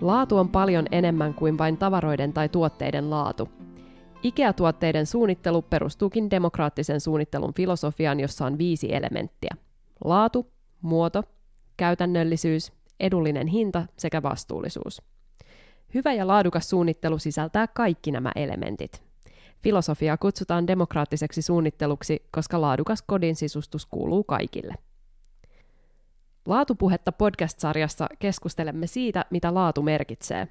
Laatu on paljon enemmän kuin vain tavaroiden tai tuotteiden laatu. IKEA-tuotteiden suunnittelu perustuukin demokraattisen suunnittelun filosofiaan, jossa on viisi elementtiä. Laatu, muoto, käytännöllisyys, edullinen hinta sekä vastuullisuus. Hyvä ja laadukas suunnittelu sisältää kaikki nämä elementit. Filosofiaa kutsutaan demokraattiseksi suunnitteluksi, koska laadukas kodin sisustus kuuluu kaikille. Laatupuhetta podcast-sarjassa keskustelemme siitä, mitä laatu merkitsee.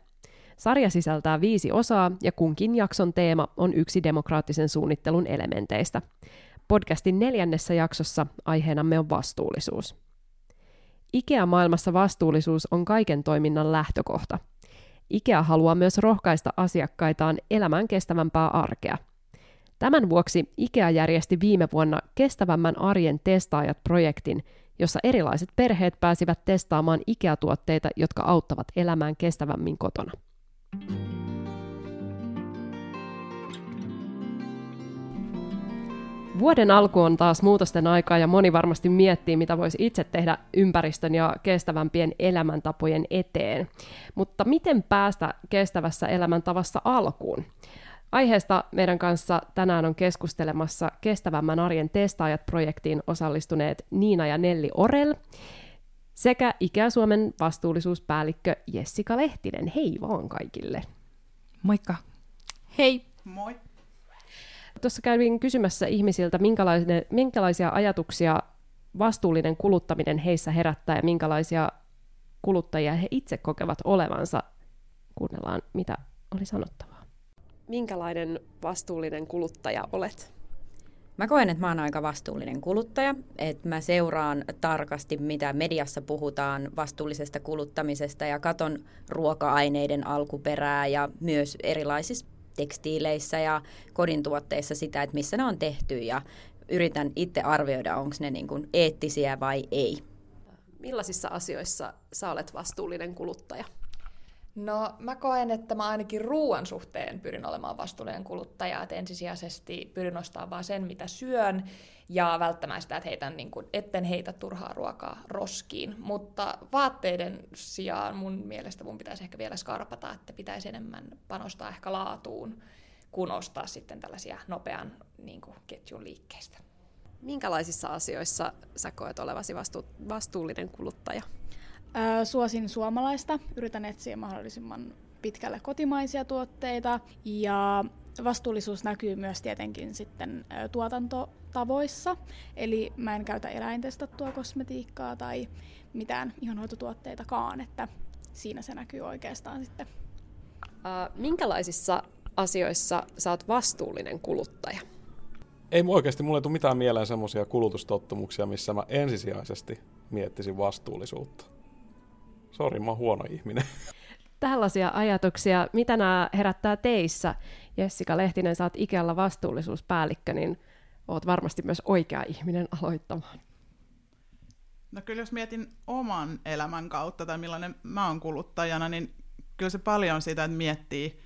Sarja sisältää viisi osaa ja kunkin jakson teema on yksi demokraattisen suunnittelun elementeistä. Podcastin neljännessä jaksossa aiheenamme on vastuullisuus. IKEA-maailmassa vastuullisuus on kaiken toiminnan lähtökohta. IKEA haluaa myös rohkaista asiakkaitaan elämään kestävämpää arkea. Tämän vuoksi IKEA järjesti viime vuonna kestävämmän arjen testaajat-projektin, jossa erilaiset perheet pääsivät testaamaan IKEA-tuotteita, jotka auttavat elämään kestävämmin kotona. Vuoden alku on taas muutosten aikaa ja moni varmasti miettii, mitä voisi itse tehdä ympäristön ja kestävämpien elämäntapojen eteen. Mutta miten päästä kestävässä elämäntavassa alkuun? Aiheesta meidän kanssa tänään on keskustelemassa Kestävämmän arjen testaajat-projektiin osallistuneet Niina ja Nelli Orel sekä Ikä-Suomen vastuullisuuspäällikkö Jessica Lehtinen. Hei vaan kaikille! Moikka! Hei! Moi! Tuossa kävin kysymässä ihmisiltä, minkälaisia ajatuksia vastuullinen kuluttaminen heissä herättää ja minkälaisia kuluttajia he itse kokevat olevansa. Kuunnellaan, mitä oli sanottavaa. Minkälainen vastuullinen kuluttaja olet? Mä koen, että mä oon aika vastuullinen kuluttaja, että mä seuraan tarkasti, mitä mediassa puhutaan vastuullisesta kuluttamisesta ja katon ruoka-aineiden alkuperää ja myös erilaisissa tekstiileissä ja kodin tuotteissa sitä, että missä ne on tehty ja yritän itse arvioida, onko ne niin kuin eettisiä vai ei. Millaisissa asioissa sä olet vastuullinen kuluttaja? No mä koen, että mä ainakin ruoan suhteen pyrin olemaan vastuullinen kuluttaja, että ensisijaisesti pyrin ostamaan vaan sen, mitä syön, ja välttämään sitä, että heitän, niin kuin, etten heitä turhaa ruokaa roskiin. Mutta vaatteiden sijaan mun mielestä mun pitäisi ehkä vielä skarpata, että pitäisi enemmän panostaa ehkä laatuun, kun ostaa sitten tällaisia nopean niin kuin, ketjun liikkeistä. Minkälaisissa asioissa sä koet olevasi vastu- vastuullinen kuluttaja? Suosin suomalaista. Yritän etsiä mahdollisimman pitkälle kotimaisia tuotteita ja vastuullisuus näkyy myös tietenkin sitten tuotantotavoissa. Eli mä en käytä eläintestattua kosmetiikkaa tai mitään ihonhoitotuotteitakaan, että siinä se näkyy oikeastaan sitten. minkälaisissa asioissa sä oot vastuullinen kuluttaja? Ei oikeasti mulle tule mitään mieleen semmoisia kulutustottumuksia, missä mä ensisijaisesti miettisin vastuullisuutta. Sori, mä oon huono ihminen. Tällaisia ajatuksia, mitä nämä herättää teissä? Jessica Lehtinen, sä oot Ikealla vastuullisuuspäällikkö, niin oot varmasti myös oikea ihminen aloittamaan. No kyllä jos mietin oman elämän kautta tai millainen mä oon kuluttajana, niin kyllä se paljon sitä, että miettii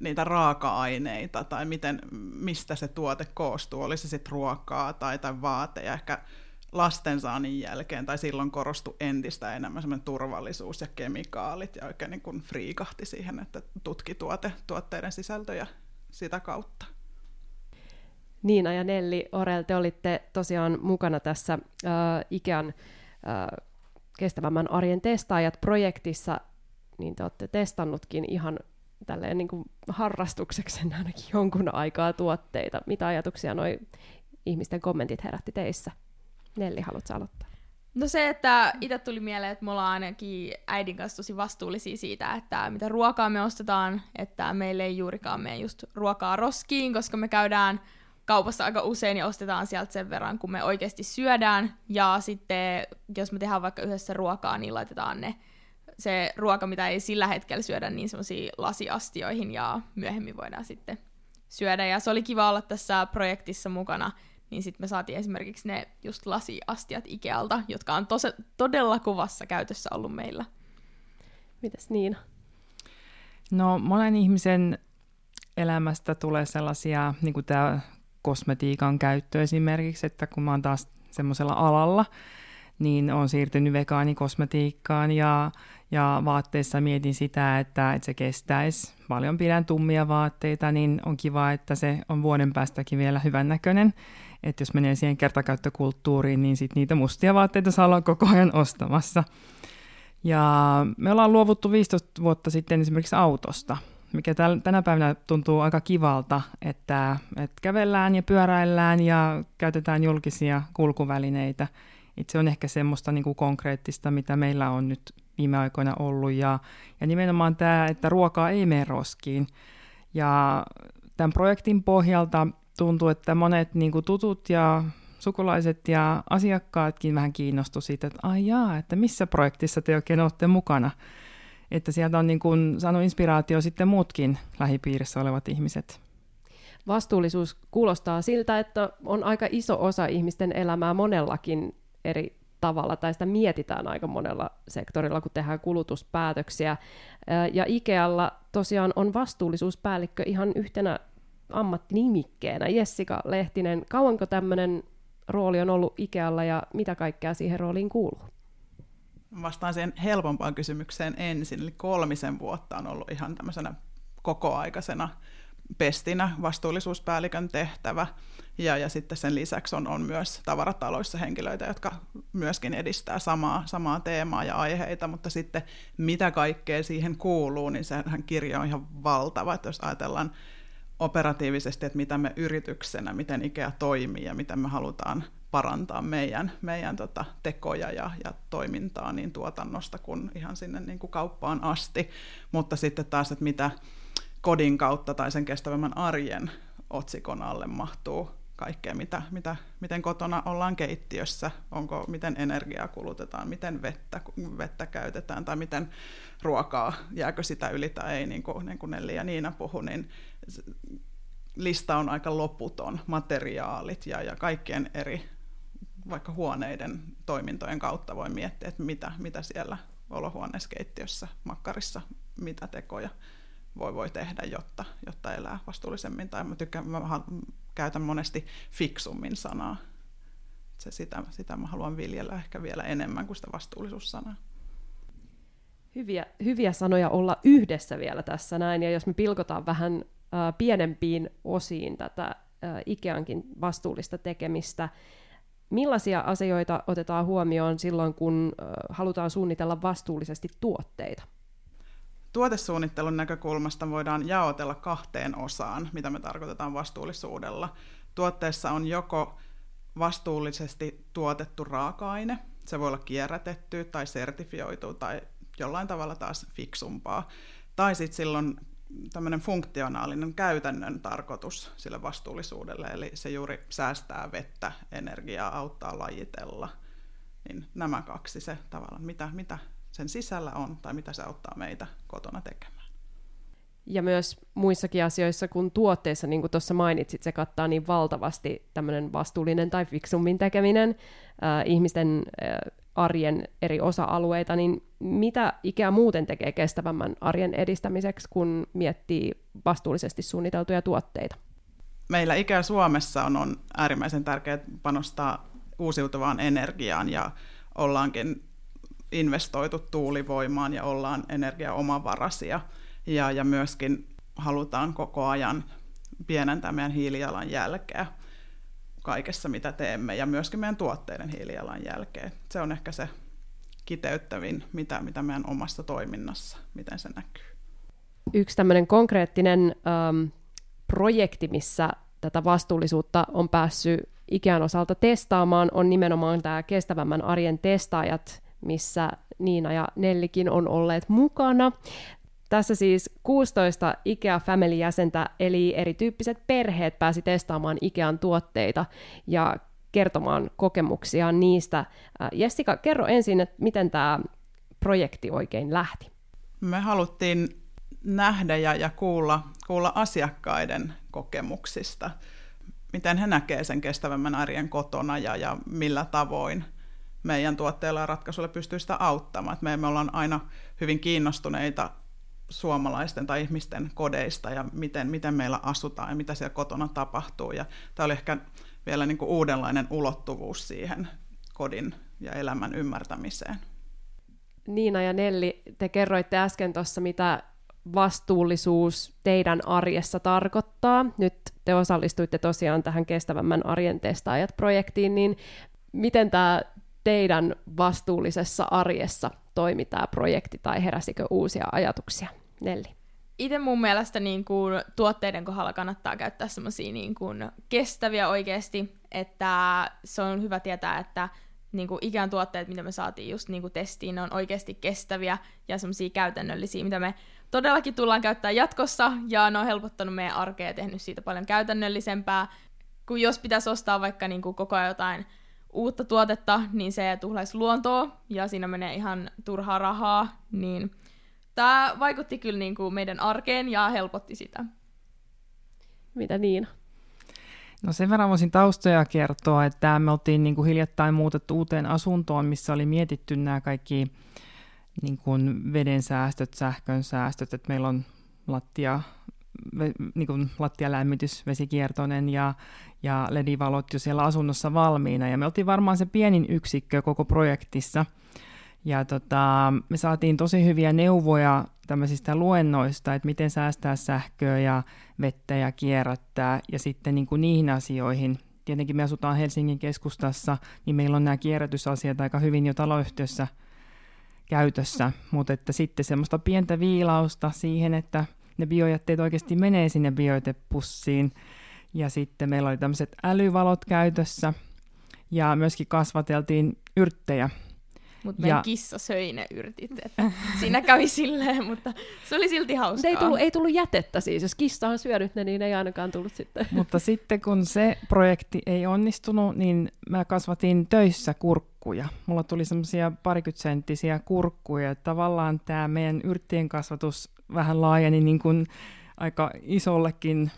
niitä raaka-aineita tai miten, mistä se tuote koostuu, oli se sitten ruokaa tai, tai vaateja. Ehkä lastensaannin jälkeen, tai silloin korostui entistä enemmän semmoinen turvallisuus ja kemikaalit, ja oikein niin kuin friikahti siihen, että tutki tuote, tuotteiden sisältöjä sitä kautta. Niina ja Nelli Orel, te olitte tosiaan mukana tässä äh, Ikean äh, kestävämmän arjen testaajat-projektissa, niin te olette testannutkin ihan tälleen niin kuin harrastukseksi ainakin jonkun aikaa tuotteita. Mitä ajatuksia noi ihmisten kommentit herätti teissä? Nelli, haluatko aloittaa? No se, että itse tuli mieleen, että me ollaan ainakin äidin kanssa tosi vastuullisia siitä, että mitä ruokaa me ostetaan, että meille ei juurikaan mene just ruokaa roskiin, koska me käydään kaupassa aika usein ja ostetaan sieltä sen verran, kun me oikeasti syödään. Ja sitten, jos me tehdään vaikka yhdessä ruokaa, niin laitetaan ne se ruoka, mitä ei sillä hetkellä syödä, niin semmoisiin lasiastioihin ja myöhemmin voidaan sitten syödä. Ja se oli kiva olla tässä projektissa mukana niin sitten me saatiin esimerkiksi ne just lasiastiat Ikealta, jotka on tose, todella kovassa käytössä ollut meillä. Mitäs Niina? No monen ihmisen elämästä tulee sellaisia, niin kuin tämä kosmetiikan käyttö esimerkiksi, että kun mä oon taas semmoisella alalla, niin on siirtynyt vegaanikosmetiikkaan ja, ja vaatteissa mietin sitä, että, että se kestäisi. Paljon pidän tummia vaatteita, niin on kiva, että se on vuoden päästäkin vielä hyvännäköinen. Että jos menee siihen kertakäyttökulttuuriin, niin sit niitä mustia vaatteita saa olla koko ajan ostamassa. Ja me ollaan luovuttu 15 vuotta sitten esimerkiksi autosta, mikä tänä päivänä tuntuu aika kivalta, että, että kävellään ja pyöräillään ja käytetään julkisia kulkuvälineitä. Itse on ehkä semmoista niin kuin konkreettista, mitä meillä on nyt viime aikoina ollut. Ja, ja nimenomaan tämä, että ruokaa ei mene roskiin. Ja tämän projektin pohjalta tuntuu, että monet niin kuin tutut ja sukulaiset ja asiakkaatkin vähän kiinnostu siitä, että ai jaa, että missä projektissa te oikein olette mukana. Että sieltä on niin kuin saanut inspiraatio sitten muutkin lähipiirissä olevat ihmiset. Vastuullisuus kuulostaa siltä, että on aika iso osa ihmisten elämää monellakin eri tavalla, tai sitä mietitään aika monella sektorilla, kun tehdään kulutuspäätöksiä. Ja Ikealla tosiaan on vastuullisuuspäällikkö ihan yhtenä ammattinimikkeenä. Jessica Lehtinen, kauanko tämmöinen rooli on ollut Ikealla ja mitä kaikkea siihen rooliin kuuluu? Vastaan siihen helpompaan kysymykseen ensin, eli kolmisen vuotta on ollut ihan tämmöisenä kokoaikaisena pestinä vastuullisuuspäällikön tehtävä. Ja, ja sitten sen lisäksi on, on myös tavarataloissa henkilöitä, jotka myöskin edistää samaa, samaa teemaa ja aiheita, mutta sitten mitä kaikkea siihen kuuluu, niin sehän kirja on ihan valtava, että jos ajatellaan operatiivisesti, että mitä me yrityksenä, miten IKEA toimii ja miten me halutaan parantaa meidän, meidän tota, tekoja ja, ja toimintaa niin tuotannosta kuin ihan sinne niin kuin kauppaan asti. Mutta sitten taas, että mitä kodin kautta tai sen kestävämmän arjen otsikon alle mahtuu kaikkea, mitä, mitä, miten kotona ollaan keittiössä, onko, miten energiaa kulutetaan, miten vettä, vettä käytetään tai miten ruokaa, jääkö sitä yli tai ei, niin kuin, niin kuin Nelli ja Niina puhu, niin lista on aika loputon, materiaalit ja, ja kaikkien eri vaikka huoneiden toimintojen kautta voi miettiä, että mitä, mitä siellä olohuoneessa, keittiössä, makkarissa, mitä tekoja voi, voi tehdä, jotta, jotta elää vastuullisemmin. Tai mä, tykkään, mä käytän monesti fiksummin sanaa. Se, sitä, sitä mä haluan viljellä ehkä vielä enemmän kuin sitä vastuullisuussanaa. Hyviä, hyviä sanoja olla yhdessä vielä tässä näin, ja jos me pilkotaan vähän äh, pienempiin osiin tätä äh, Ikeankin vastuullista tekemistä, millaisia asioita otetaan huomioon silloin, kun äh, halutaan suunnitella vastuullisesti tuotteita? Tuotesuunnittelun näkökulmasta voidaan jaotella kahteen osaan, mitä me tarkoitetaan vastuullisuudella. Tuotteessa on joko vastuullisesti tuotettu raaka-aine, se voi olla kierrätetty tai sertifioitu tai jollain tavalla taas fiksumpaa. Tai sitten silloin tämmöinen funktionaalinen käytännön tarkoitus sille vastuullisuudelle, eli se juuri säästää vettä, energiaa, auttaa lajitella. Niin nämä kaksi se tavallaan, mitä, mitä sen sisällä on tai mitä se auttaa meitä kotona tekemään. Ja myös muissakin asioissa kuin tuotteissa, niin kuin tuossa mainitsit, se kattaa niin valtavasti tämmöinen vastuullinen tai fiksummin tekeminen, äh, ihmisten äh, arjen eri osa-alueita, niin mitä IKEA muuten tekee kestävämmän arjen edistämiseksi, kun miettii vastuullisesti suunniteltuja tuotteita? Meillä IKEA Suomessa on, on äärimmäisen tärkeää panostaa uusiutuvaan energiaan ja ollaankin investoitu tuulivoimaan ja ollaan energiaomavarasia ja, ja myöskin halutaan koko ajan pienentää meidän hiilijalanjälkeä kaikessa, mitä teemme, ja myöskin meidän tuotteiden hiilijalanjälkeen. Se on ehkä se kiteyttävin, mitä, mitä meidän omassa toiminnassa, miten se näkyy. Yksi tämmöinen konkreettinen ähm, projekti, missä tätä vastuullisuutta on päässyt Ikean osalta testaamaan, on nimenomaan tämä kestävämmän arjen testaajat, missä Niina ja Nellikin on olleet mukana. Tässä siis 16 IKEA Family-jäsentä, eli erityyppiset perheet pääsi testaamaan IKEAn tuotteita ja kertomaan kokemuksiaan niistä. Äh, Jessica, kerro ensin, että miten tämä projekti oikein lähti. Me haluttiin nähdä ja, ja kuulla, kuulla asiakkaiden kokemuksista, miten he näkevät sen kestävämmän arjen kotona ja, ja millä tavoin meidän tuotteilla ja ratkaisuilla pystyy sitä auttamaan. me, me ollaan aina hyvin kiinnostuneita suomalaisten tai ihmisten kodeista ja miten, miten meillä asutaan ja mitä siellä kotona tapahtuu. Ja tämä oli ehkä vielä niin kuin uudenlainen ulottuvuus siihen kodin, ja elämän ymmärtämiseen. Niina ja Nelli, te kerroitte äsken tuossa, mitä vastuullisuus teidän arjessa tarkoittaa. Nyt te osallistuitte tosiaan tähän kestävämmän arjen testaajat-projektiin, niin miten tämä teidän vastuullisessa arjessa toimi tämä projekti tai heräsikö uusia ajatuksia? Nelli. Itse mun mielestä niin kuin, tuotteiden kohdalla kannattaa käyttää semmoisia niin kuin, kestäviä oikeasti, että se on hyvä tietää, että niin kuin ikään tuotteet, mitä me saatiin just niin kuin testiin, ne on oikeasti kestäviä ja semmoisia käytännöllisiä, mitä me todellakin tullaan käyttää jatkossa, ja ne on helpottanut meidän arkea ja tehnyt siitä paljon käytännöllisempää, kun jos pitäisi ostaa vaikka niin kuin koko ajan jotain uutta tuotetta, niin se tuhlaisi luontoa, ja siinä menee ihan turhaa rahaa, niin tämä vaikutti kyllä niin kuin meidän arkeen ja helpotti sitä. Mitä niin? No sen verran voisin taustoja kertoa, että me oltiin niin kuin hiljattain muutettu uuteen asuntoon, missä oli mietitty nämä kaikki niin kuin veden säästöt, sähkön säästöt, että meillä on lattia, niin kuin lattialämmitys, vesikiertoinen ja, ja ledivalot jo siellä asunnossa valmiina. Ja me oltiin varmaan se pienin yksikkö koko projektissa. Ja tota, me saatiin tosi hyviä neuvoja tämmöisistä luennoista, että miten säästää sähköä ja vettä ja kierrättää. Ja sitten niin kuin niihin asioihin, tietenkin me asutaan Helsingin keskustassa, niin meillä on nämä kierrätysasiat aika hyvin jo taloyhtiössä – käytössä, mutta että sitten semmoista pientä viilausta siihen, että ne biojätteet oikeasti menee sinne bioitepussiin. Ja sitten meillä oli tämmöiset älyvalot käytössä ja myöskin kasvateltiin yrttejä mutta meidän ja... kissa söi ne yrtit, että siinä kävi silleen, mutta se oli silti hauskaa. Ei tullut, ei tullut jätettä siis, jos kissa on syönyt ne, niin ei ainakaan tullut sitten. Mutta sitten kun se projekti ei onnistunut, niin mä kasvatin töissä kurkkuja. Mulla tuli semmoisia parikymmentä kurkkuja, tavallaan tämä meidän yrttien kasvatus vähän laajeni niin kuin aika isollekin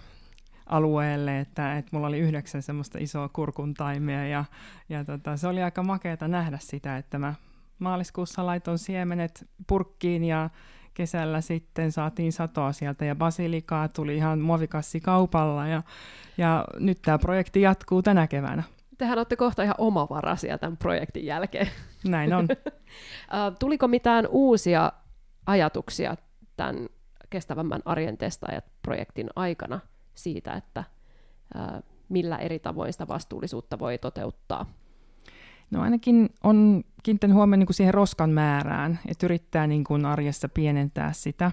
alueelle, että, että mulla oli yhdeksän semmoista isoa kurkun taimea ja, ja tota, se oli aika makeata nähdä sitä, että mä maaliskuussa laitoin siemenet purkkiin ja kesällä sitten saatiin satoa sieltä ja basilikaa tuli ihan muovikassi kaupalla ja, ja nyt tämä projekti jatkuu tänä keväänä. Tehän olette kohta ihan omavaraisia tämän projektin jälkeen. Näin on. Tuliko mitään uusia ajatuksia tämän kestävämmän arjen testaajat-projektin aikana siitä, että millä eri tavoin sitä vastuullisuutta voi toteuttaa? No ainakin on kiinnittänyt huomioon niin kuin siihen roskan määrään, että yrittää niin kuin arjessa pienentää sitä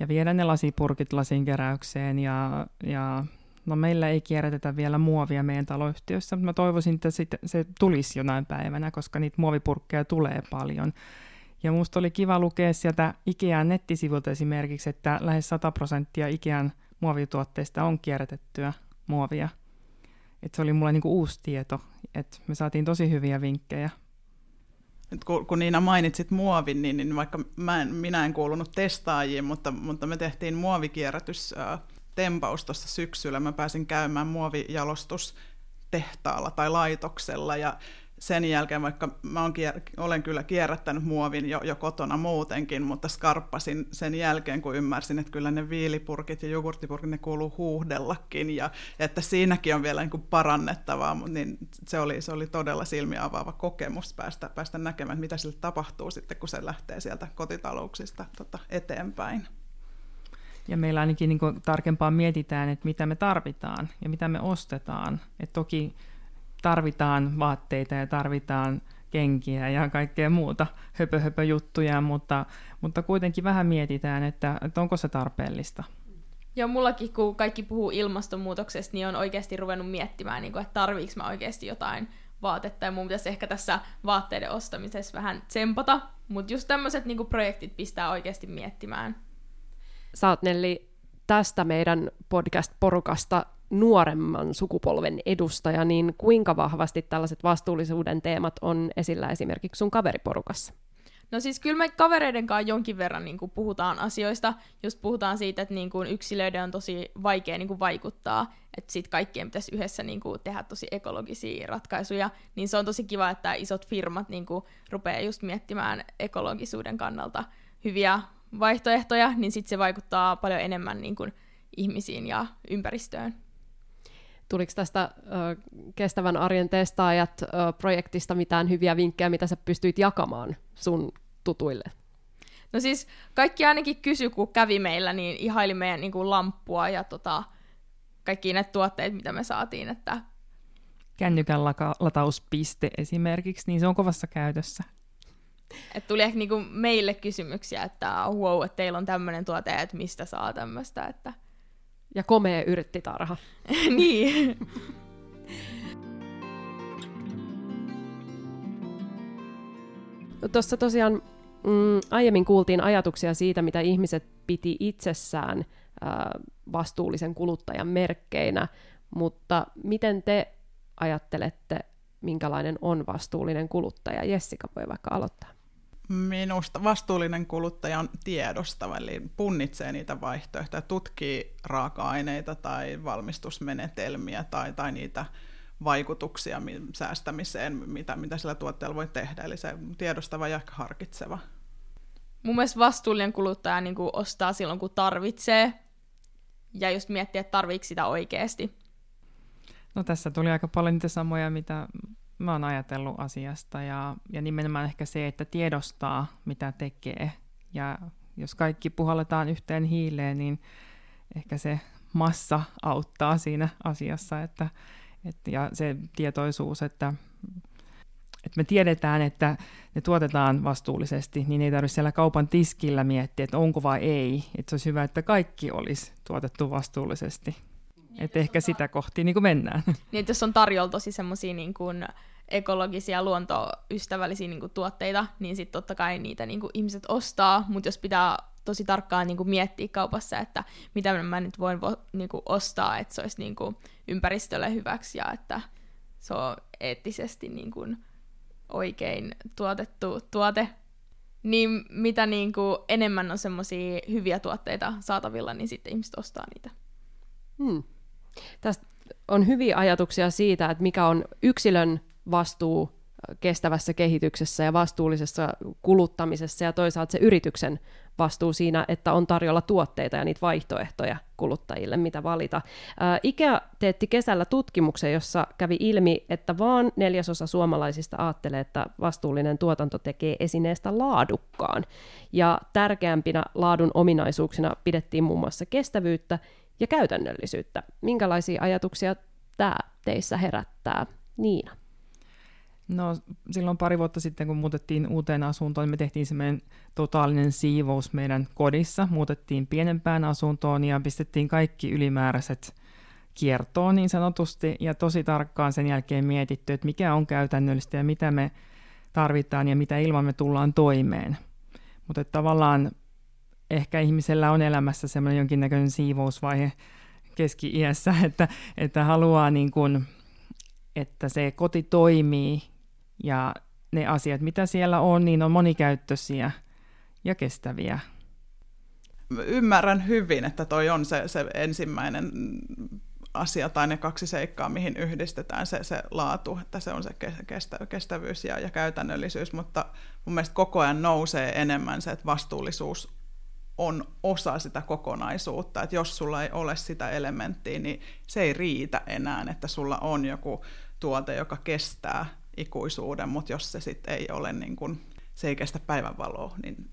ja viedä ne lasipurkit lasin keräykseen ja, ja no meillä ei kierrätetä vielä muovia meidän taloyhtiössä, mutta mä toivoisin, että se tulisi jonain päivänä, koska niitä muovipurkkeja tulee paljon. Ja musta oli kiva lukea sieltä Ikean nettisivulta esimerkiksi, että lähes 100 prosenttia Ikean muovituotteista on kierrätettyä muovia. Et se oli mulle niinku uusi tieto, että me saatiin tosi hyviä vinkkejä. Nyt kun, kun Niina mainitsit muovin, niin, niin vaikka mä en, minä en kuulunut testaajiin, mutta, mutta me tehtiin muovikierrätys tempaus tuossa syksyllä. Mä pääsin käymään muovijaloustustehtaalla tai laitoksella ja sen jälkeen, vaikka mä kier- olen kyllä kierrättänyt muovin jo, jo kotona muutenkin, mutta skarppasin sen jälkeen, kun ymmärsin, että kyllä ne viilipurkit ja jogurttipurkit, ne kuuluu huuhdellakin, ja, ja että siinäkin on vielä niin kuin parannettavaa, niin se oli, se oli todella silmiä avaava kokemus päästä, päästä näkemään, mitä sille tapahtuu sitten, kun se lähtee sieltä kotitalouksista tota, eteenpäin. Ja meillä ainakin niin kuin tarkempaa mietitään, että mitä me tarvitaan ja mitä me ostetaan. Et toki tarvitaan vaatteita ja tarvitaan kenkiä ja kaikkea muuta höpö, höpö juttuja, mutta, mutta kuitenkin vähän mietitään, että, että onko se tarpeellista. Joo, mullakin kun kaikki puhuu ilmastonmuutoksesta, niin on oikeasti ruvennut miettimään, niin kuin, että tarviiko mä oikeasti jotain vaatetta, ja mun pitäisi ehkä tässä vaatteiden ostamisessa vähän tsempata, mutta just tämmöiset niin projektit pistää oikeasti miettimään. Sä oot Nelli tästä meidän podcast-porukasta nuoremman sukupolven edustaja, niin kuinka vahvasti tällaiset vastuullisuuden teemat on esillä esimerkiksi sun kaveriporukassa? No siis kyllä me kavereiden kanssa jonkin verran niin kuin puhutaan asioista, just puhutaan siitä, että niin kuin yksilöiden on tosi vaikea niin kuin vaikuttaa, että sit kaikkien pitäisi yhdessä niin kuin tehdä tosi ekologisia ratkaisuja, niin se on tosi kiva, että isot firmat niin kuin rupeaa just miettimään ekologisuuden kannalta hyviä vaihtoehtoja, niin sitten se vaikuttaa paljon enemmän niin kuin ihmisiin ja ympäristöön. Tuliko tästä ö, kestävän arjen testaajat ö, projektista mitään hyviä vinkkejä, mitä sä pystyit jakamaan sun tutuille? No siis kaikki ainakin kysy, kun kävi meillä, niin ihaili meidän niin kuin lamppua ja tota, kaikki ne tuotteet, mitä me saatiin, että Kännykän laka- latauspiste esimerkiksi, niin se on kovassa käytössä. Et tuli ehkä niinku meille kysymyksiä, että wow, että teillä on tämmöinen tuote, että mistä saa tämmöistä. Että... Ja komea yrttitarha. niin. Tuossa tosiaan mm, aiemmin kuultiin ajatuksia siitä, mitä ihmiset piti itsessään äh, vastuullisen kuluttajan merkkeinä, mutta miten te ajattelette, minkälainen on vastuullinen kuluttaja? Jessica voi vaikka aloittaa. Minusta vastuullinen kuluttaja on tiedostava, eli punnitsee niitä vaihtoehtoja, tutkii raaka-aineita tai valmistusmenetelmiä tai, tai niitä vaikutuksia säästämiseen, mitä, mitä sillä tuotteella voi tehdä. Eli se tiedostava ja harkitseva. Mun mielestä vastuullinen kuluttaja niin kuin ostaa silloin, kun tarvitsee, ja just miettiä, että tarviiko sitä oikeasti. No tässä tuli aika paljon niitä samoja, mitä mä oon ajatellut asiasta ja, ja nimenomaan ehkä se, että tiedostaa, mitä tekee. Ja jos kaikki puhalletaan yhteen hiileen, niin ehkä se massa auttaa siinä asiassa. Että, et, ja se tietoisuus, että, että me tiedetään, että ne tuotetaan vastuullisesti, niin ei tarvitse siellä kaupan tiskillä miettiä, että onko vai ei. Että se olisi hyvä, että kaikki olisi tuotettu vastuullisesti. Niin, että ehkä sitä kohti niin kuin mennään. Niin, että jos on tarjolla tosi semmoisia niin kuin ekologisia, luontoystävällisiä niin kuin, tuotteita, niin sitten totta kai niitä niin kuin, ihmiset ostaa, mutta jos pitää tosi tarkkaan niin kuin, miettiä kaupassa, että mitä mä nyt voin vo, niin kuin, ostaa, että se olisi niin kuin, ympäristölle hyväksi ja että se on eettisesti niin kuin, oikein tuotettu tuote, niin mitä niin kuin, enemmän on semmoisia hyviä tuotteita saatavilla, niin sitten ihmiset ostaa niitä. Hmm. Tästä on hyviä ajatuksia siitä, että mikä on yksilön vastuu kestävässä kehityksessä ja vastuullisessa kuluttamisessa ja toisaalta se yrityksen vastuu siinä, että on tarjolla tuotteita ja niitä vaihtoehtoja kuluttajille, mitä valita. IKEA teetti kesällä tutkimuksen, jossa kävi ilmi, että vaan neljäsosa suomalaisista ajattelee, että vastuullinen tuotanto tekee esineestä laadukkaan. Ja tärkeämpinä laadun ominaisuuksina pidettiin muun muassa kestävyyttä ja käytännöllisyyttä. Minkälaisia ajatuksia tämä teissä herättää, Niina? No silloin pari vuotta sitten, kun muutettiin uuteen asuntoon, me tehtiin semmoinen totaalinen siivous meidän kodissa. Muutettiin pienempään asuntoon ja pistettiin kaikki ylimääräiset kiertoon niin sanotusti. Ja tosi tarkkaan sen jälkeen mietitty, että mikä on käytännöllistä ja mitä me tarvitaan ja mitä ilman me tullaan toimeen. Mutta tavallaan ehkä ihmisellä on elämässä semmoinen jonkinnäköinen siivousvaihe keski-iässä, että, että haluaa niin kuin, että se koti toimii ja ne asiat, mitä siellä on, niin on monikäyttöisiä ja kestäviä. Ymmärrän hyvin, että toi on se, se ensimmäinen asia tai ne kaksi seikkaa, mihin yhdistetään se, se laatu, että se on se kestä, kestävyys ja, ja käytännöllisyys, mutta mun mielestä koko ajan nousee enemmän se, että vastuullisuus on osa sitä kokonaisuutta, että jos sulla ei ole sitä elementtiä, niin se ei riitä enää, että sulla on joku tuote, joka kestää ikuisuuden, mutta jos se sitten ei ole, niin kun, se ei kestä päivänvaloa, niin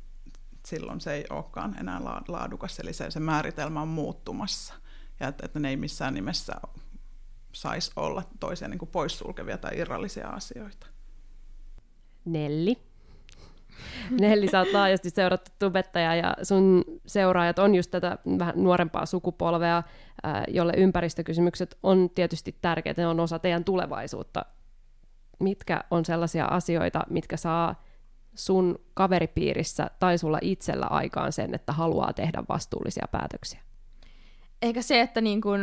silloin se ei olekaan enää laadukas, eli se, se määritelmä on muuttumassa, ja että, että ne ei missään nimessä saisi olla toisia niin kuin poissulkevia tai irrallisia asioita. Nelli. Nelli, sä oot laajasti seurattu tubettaja ja sun seuraajat on just tätä vähän nuorempaa sukupolvea, jolle ympäristökysymykset on tietysti tärkeitä, ne on osa teidän tulevaisuutta mitkä on sellaisia asioita, mitkä saa sun kaveripiirissä tai sulla itsellä aikaan sen, että haluaa tehdä vastuullisia päätöksiä? Ehkä se, että niin kun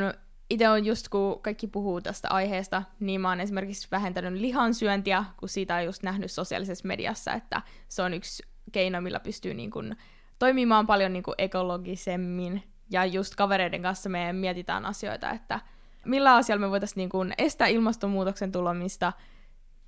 itse on just kun kaikki puhuu tästä aiheesta, niin mä oon esimerkiksi vähentänyt lihansyöntiä, kun siitä on just nähnyt sosiaalisessa mediassa, että se on yksi keino, millä pystyy niin kun toimimaan paljon niin kun ekologisemmin. Ja just kavereiden kanssa me mietitään asioita, että millä asialla me voitaisiin niin kun estää ilmastonmuutoksen tulomista –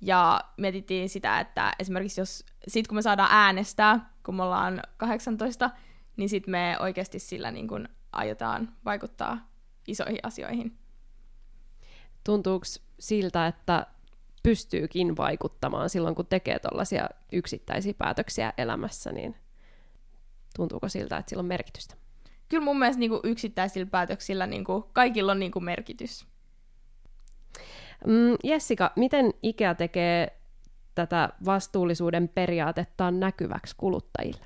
ja mietittiin sitä, että esimerkiksi jos sit kun me saadaan äänestää, kun me ollaan 18, niin sitten me oikeasti sillä niin kun aiotaan vaikuttaa isoihin asioihin. Tuntuuko siltä, että pystyykin vaikuttamaan silloin, kun tekee tällaisia yksittäisiä päätöksiä elämässä, niin tuntuuko siltä, että sillä on merkitystä? Kyllä mun mielestä niin kuin yksittäisillä päätöksillä niin kuin kaikilla on niin kuin merkitys. Mm, Jessica, miten IKEA tekee tätä vastuullisuuden periaatetta näkyväksi kuluttajille?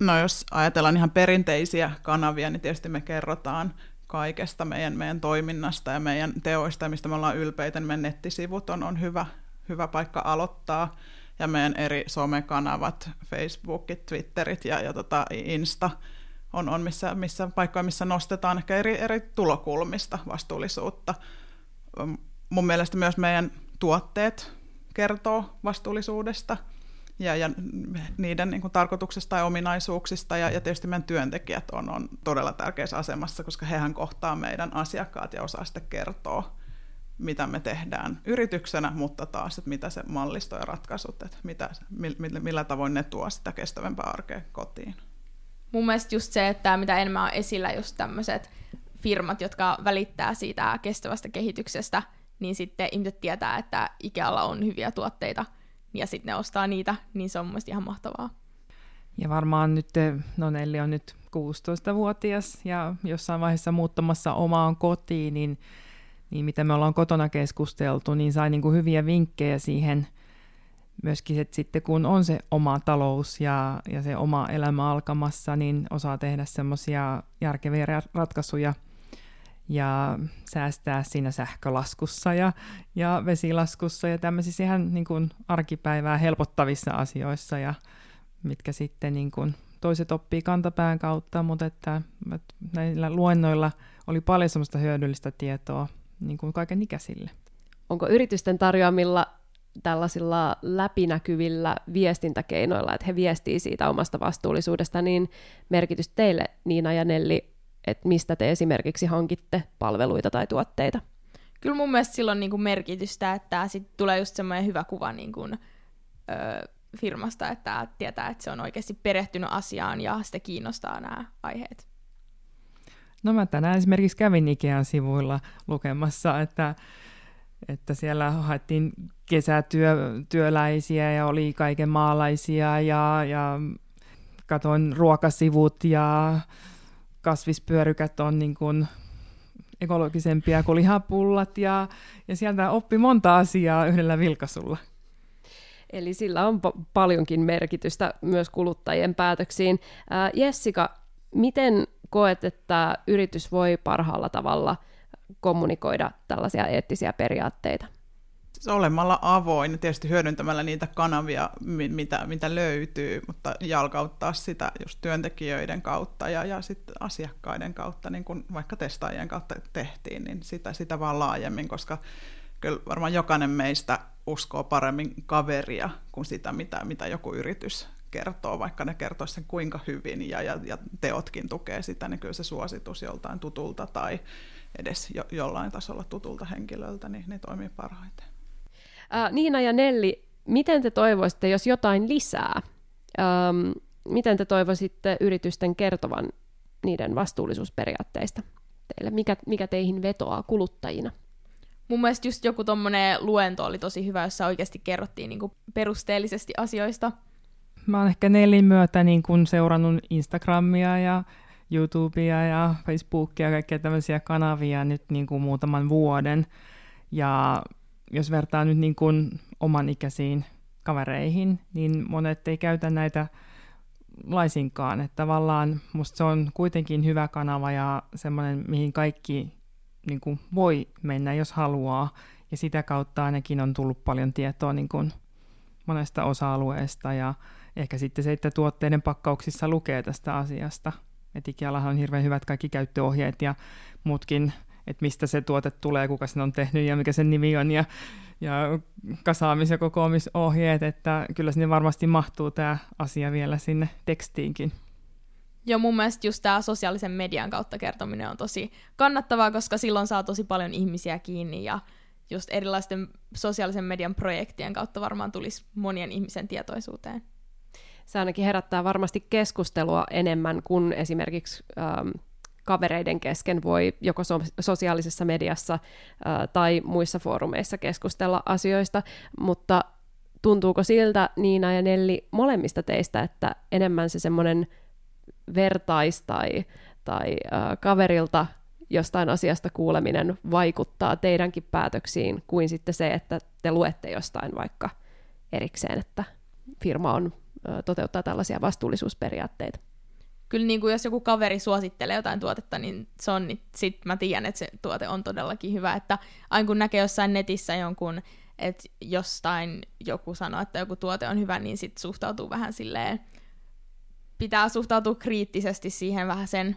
No jos ajatellaan ihan perinteisiä kanavia, niin tietysti me kerrotaan kaikesta meidän, meidän toiminnasta ja meidän teoista, mistä me ollaan ylpeitä, niin meidän nettisivut on, on hyvä, hyvä paikka aloittaa. Ja meidän eri somekanavat, Facebookit, Twitterit ja, ja tota Insta on, on missä, missä paikkoja, missä nostetaan ehkä eri, eri tulokulmista vastuullisuutta. Mun mielestä myös meidän tuotteet kertoo vastuullisuudesta – ja, ja niiden niin kuin, tarkoituksesta ja ominaisuuksista. Ja, ja tietysti meidän työntekijät on, on todella tärkeässä asemassa, koska hehän kohtaa meidän asiakkaat ja osaa sitten kertoa, mitä me tehdään yrityksenä, mutta taas, että mitä se mallisto ja ratkaisut, että mitä, millä, millä tavoin ne tuo sitä kestävämpää arkea kotiin. Mun mielestä just se, että mitä enemmän on esillä just tämmöiset firmat, jotka välittää siitä kestävästä kehityksestä, niin sitten ihmiset tietää, että Ikealla on hyviä tuotteita – ja sitten ne ostaa niitä, niin se on mun ihan mahtavaa. Ja varmaan nyt, no Nelli on nyt 16-vuotias ja jossain vaiheessa muuttamassa omaan kotiin, niin, niin mitä me ollaan kotona keskusteltu, niin sai niin kuin hyviä vinkkejä siihen myöskin, että sitten kun on se oma talous ja, ja se oma elämä alkamassa, niin osaa tehdä semmoisia järkeviä ratkaisuja – ja säästää siinä sähkölaskussa ja, ja vesilaskussa ja tämmöisissä ihan niin kuin arkipäivää helpottavissa asioissa ja mitkä sitten niin kuin toiset oppii kantapään kautta, mutta että, että näillä luennoilla oli paljon semmoista hyödyllistä tietoa niin kuin kaiken ikäisille. Onko yritysten tarjoamilla tällaisilla läpinäkyvillä viestintäkeinoilla, että he viestii siitä omasta vastuullisuudesta, niin merkitys teille Niina ja Nelli että mistä te esimerkiksi hankitte palveluita tai tuotteita. Kyllä mun mielestä sillä on niinku merkitystä, että sit tulee just semmoinen hyvä kuva niinku, ö, firmasta, että tietää, että se on oikeasti perehtynyt asiaan ja sitä kiinnostaa nämä aiheet. No mä tänään esimerkiksi kävin Ikean sivuilla lukemassa, että, että siellä haettiin kesätyöläisiä ja oli kaiken maalaisia ja, ja katoin ruokasivut ja kasvispyörykät on niin kuin ekologisempia kuin lihapullat ja, ja sieltä oppi monta asiaa yhdellä vilkasulla. Eli sillä on po- paljonkin merkitystä myös kuluttajien päätöksiin. Ää, Jessica, miten koet, että yritys voi parhaalla tavalla kommunikoida tällaisia eettisiä periaatteita? Siis olemalla avoin, tietysti hyödyntämällä niitä kanavia, mitä, mitä löytyy, mutta jalkauttaa sitä just työntekijöiden kautta ja, ja sitten asiakkaiden kautta, niin kuin vaikka testaajien kautta tehtiin, niin sitä, sitä vaan laajemmin, koska kyllä varmaan jokainen meistä uskoo paremmin kaveria kuin sitä, mitä, mitä joku yritys kertoo, vaikka ne kertoo sen kuinka hyvin ja, ja, ja teotkin tukee sitä, niin kyllä se suositus joltain tutulta tai edes jo, jollain tasolla tutulta henkilöltä, niin ne toimii parhaiten. Äh, Niina ja Nelli, miten te toivoisitte, jos jotain lisää, ähm, miten te toivoisitte yritysten kertovan niiden vastuullisuusperiaatteista teille? Mikä, mikä teihin vetoaa kuluttajina? Mun mielestä just joku tommonen luento oli tosi hyvä, jossa oikeasti kerrottiin niin perusteellisesti asioista. Mä oon ehkä Nellin myötä niin kun seurannut Instagramia ja YouTubea ja Facebookia ja kaikkia tämmöisiä kanavia nyt niin kuin muutaman vuoden. Ja jos vertaa nyt niin kuin oman ikäisiin kavereihin, niin monet ei käytä näitä laisinkaan. Että tavallaan musta se on kuitenkin hyvä kanava ja semmoinen, mihin kaikki niin kuin voi mennä, jos haluaa. Ja sitä kautta ainakin on tullut paljon tietoa niin kuin monesta osa-alueesta ja ehkä sitten se, että tuotteiden pakkauksissa lukee tästä asiasta. Että on hirveän hyvät kaikki käyttöohjeet ja muutkin että mistä se tuote tulee, kuka sen on tehnyt ja mikä sen nimi on ja, ja kasaamis- ja kokoamisohjeet, että kyllä sinne varmasti mahtuu tämä asia vielä sinne tekstiinkin. Joo, mun mielestä just tämä sosiaalisen median kautta kertominen on tosi kannattavaa, koska silloin saa tosi paljon ihmisiä kiinni ja just erilaisten sosiaalisen median projektien kautta varmaan tulisi monien ihmisen tietoisuuteen. Se ainakin herättää varmasti keskustelua enemmän kuin esimerkiksi ähm, kavereiden kesken voi joko so- sosiaalisessa mediassa ää, tai muissa foorumeissa keskustella asioista, mutta tuntuuko siltä Niina ja Nelli molemmista teistä, että enemmän se semmoinen vertais- tai, tai ää, kaverilta jostain asiasta kuuleminen vaikuttaa teidänkin päätöksiin kuin sitten se, että te luette jostain vaikka erikseen, että firma on, toteuttaa tällaisia vastuullisuusperiaatteita. Kyllä niin kuin jos joku kaveri suosittelee jotain tuotetta, niin se on, niin sit mä tiedän, että se tuote on todellakin hyvä. Että aina kun näkee jossain netissä jonkun, että jostain joku sanoo, että joku tuote on hyvä, niin sit suhtautuu vähän silleen, pitää suhtautua kriittisesti siihen vähän sen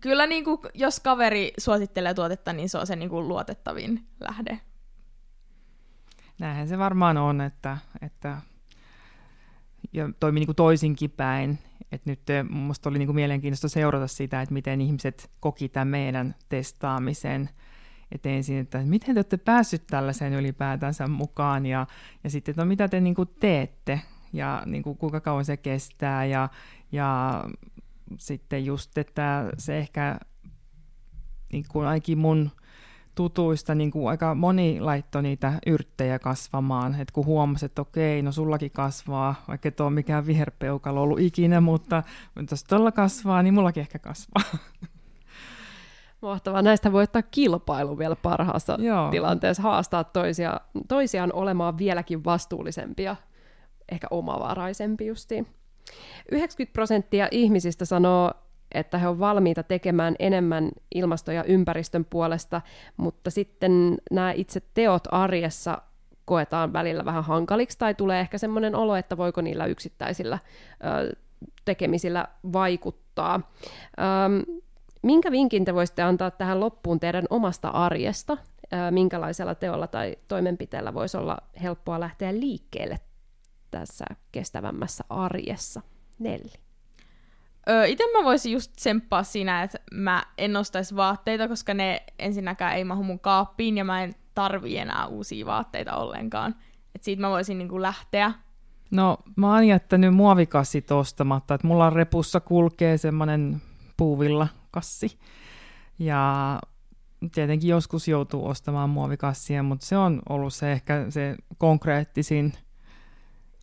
kyllä niin kuin, jos kaveri suosittelee tuotetta, niin se on se niin kuin luotettavin lähde. Näinhän se varmaan on, että, että ja toimii niin kuin toisinkin päin. Et nyt minusta oli niin kuin mielenkiintoista seurata sitä, että miten ihmiset koki tämän meidän testaamisen. Et ensin, että miten te olette päässyt tällaiseen ylipäätänsä mukaan ja, ja sitten, että no, mitä te niin kuin teette ja niin kuin, kuinka kauan se kestää ja, ja sitten just, että se ehkä niin kuin ainakin mun tutuista niin kuin aika moni laittoi niitä yrttejä kasvamaan, että kun huomasi, että okei, no sullakin kasvaa, vaikka et ole mikään viherpeukalo ollut ikinä, mutta jos tuolla kasvaa, niin mullakin ehkä kasvaa. Mahtavaa. Näistä voi ottaa kilpailu vielä parhaassa Joo. tilanteessa, haastaa toisia, toisiaan olemaan vieläkin vastuullisempia, ehkä omavaraisempi justiin. 90 prosenttia ihmisistä sanoo, että he ovat valmiita tekemään enemmän ilmasto- ja ympäristön puolesta, mutta sitten nämä itse teot arjessa koetaan välillä vähän hankaliksi, tai tulee ehkä semmoinen olo, että voiko niillä yksittäisillä ö, tekemisillä vaikuttaa. Minkä vinkin te voisitte antaa tähän loppuun teidän omasta arjesta? Ö, minkälaisella teolla tai toimenpiteellä voisi olla helppoa lähteä liikkeelle tässä kestävämmässä arjessa? Nelli. Öö, itse mä voisin just tsemppaa siinä, että mä en ostaisi vaatteita, koska ne ensinnäkään ei mahu mun kaappiin ja mä en tarvi enää uusia vaatteita ollenkaan. Et siitä mä voisin niinku lähteä. No mä oon jättänyt muovikassit ostamatta, että mulla repussa kulkee semmoinen puuvilla kassi. Ja tietenkin joskus joutuu ostamaan muovikassia, mutta se on ollut se ehkä se konkreettisin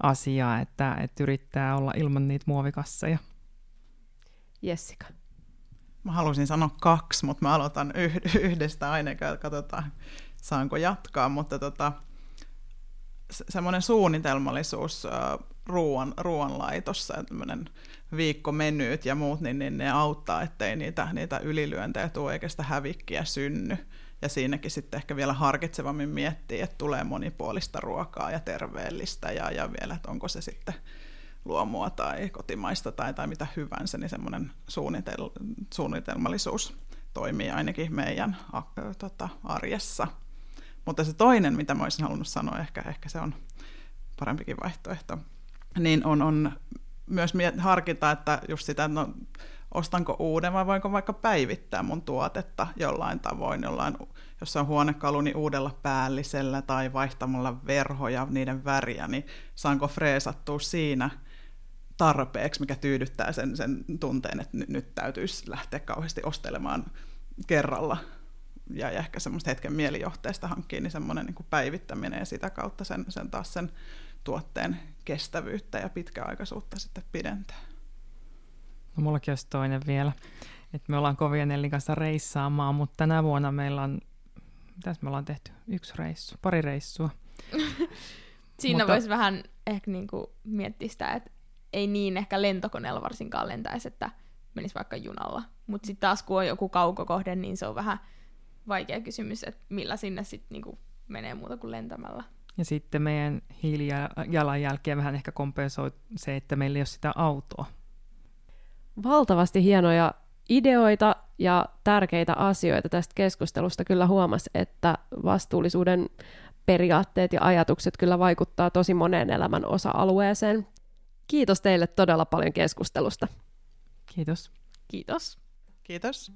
asiaa, että, että yrittää olla ilman niitä muovikasseja. Jessica. Mä halusin sanoa kaksi, mutta mä aloitan yhdestä aina, katsotaan saanko jatkaa, mutta tota, semmoinen suunnitelmallisuus ruoan, ruoanlaitossa, tämmöinen viikkomenyt ja muut, niin, niin ne auttaa, ettei niitä, niitä ylilyöntejä tule eikä sitä hävikkiä synny ja siinäkin sitten ehkä vielä harkitsevammin miettii, että tulee monipuolista ruokaa ja terveellistä ja, ja vielä, että onko se sitten luomua tai kotimaista tai, tai mitä hyvänsä, niin semmoinen suunnitel, suunnitelmallisuus toimii ainakin meidän a, tota, arjessa. Mutta se toinen, mitä mä olisin halunnut sanoa, ehkä, ehkä se on parempikin vaihtoehto, niin on, on myös harkita, että just sitä, no, ostanko uuden vai voinko vaikka päivittää mun tuotetta jollain tavoin, jollain, jossain huonekaluni niin uudella päällisellä tai vaihtamalla verhoja, niiden väriä, niin saanko freesattua siinä tarpeeksi, mikä tyydyttää sen, sen tunteen, että nyt, nyt täytyisi lähteä kauheasti ostelemaan kerralla ja ehkä semmoista hetken mielijohteesta hankkiin, niin semmoinen niin päivittäminen ja sitä kautta sen, sen taas sen tuotteen kestävyyttä ja pitkäaikaisuutta sitten pidentää. No mullakin olisi toinen vielä. Et me ollaan kovia Nellin kanssa reissaamaan, mutta tänä vuonna meillä on, mitäs me ollaan tehty? Yksi reissu, pari reissua. Siinä mutta... voisi vähän ehkä niinku miettiä sitä, että ei niin ehkä lentokoneella varsinkaan lentäisi, että menisi vaikka junalla. Mutta sitten taas kun on joku kaukokohde, niin se on vähän vaikea kysymys, että millä sinne sitten niinku menee muuta kuin lentämällä. Ja sitten meidän hiilijalanjälkeä vähän ehkä kompensoi se, että meillä ei ole sitä autoa valtavasti hienoja ideoita ja tärkeitä asioita tästä keskustelusta. Kyllä huomasi, että vastuullisuuden periaatteet ja ajatukset kyllä vaikuttaa tosi moneen elämän osa-alueeseen. Kiitos teille todella paljon keskustelusta. Kiitos. Kiitos. Kiitos.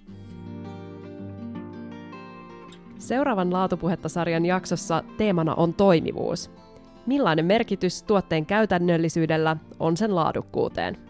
Seuraavan Laatupuhetta-sarjan jaksossa teemana on toimivuus. Millainen merkitys tuotteen käytännöllisyydellä on sen laadukkuuteen?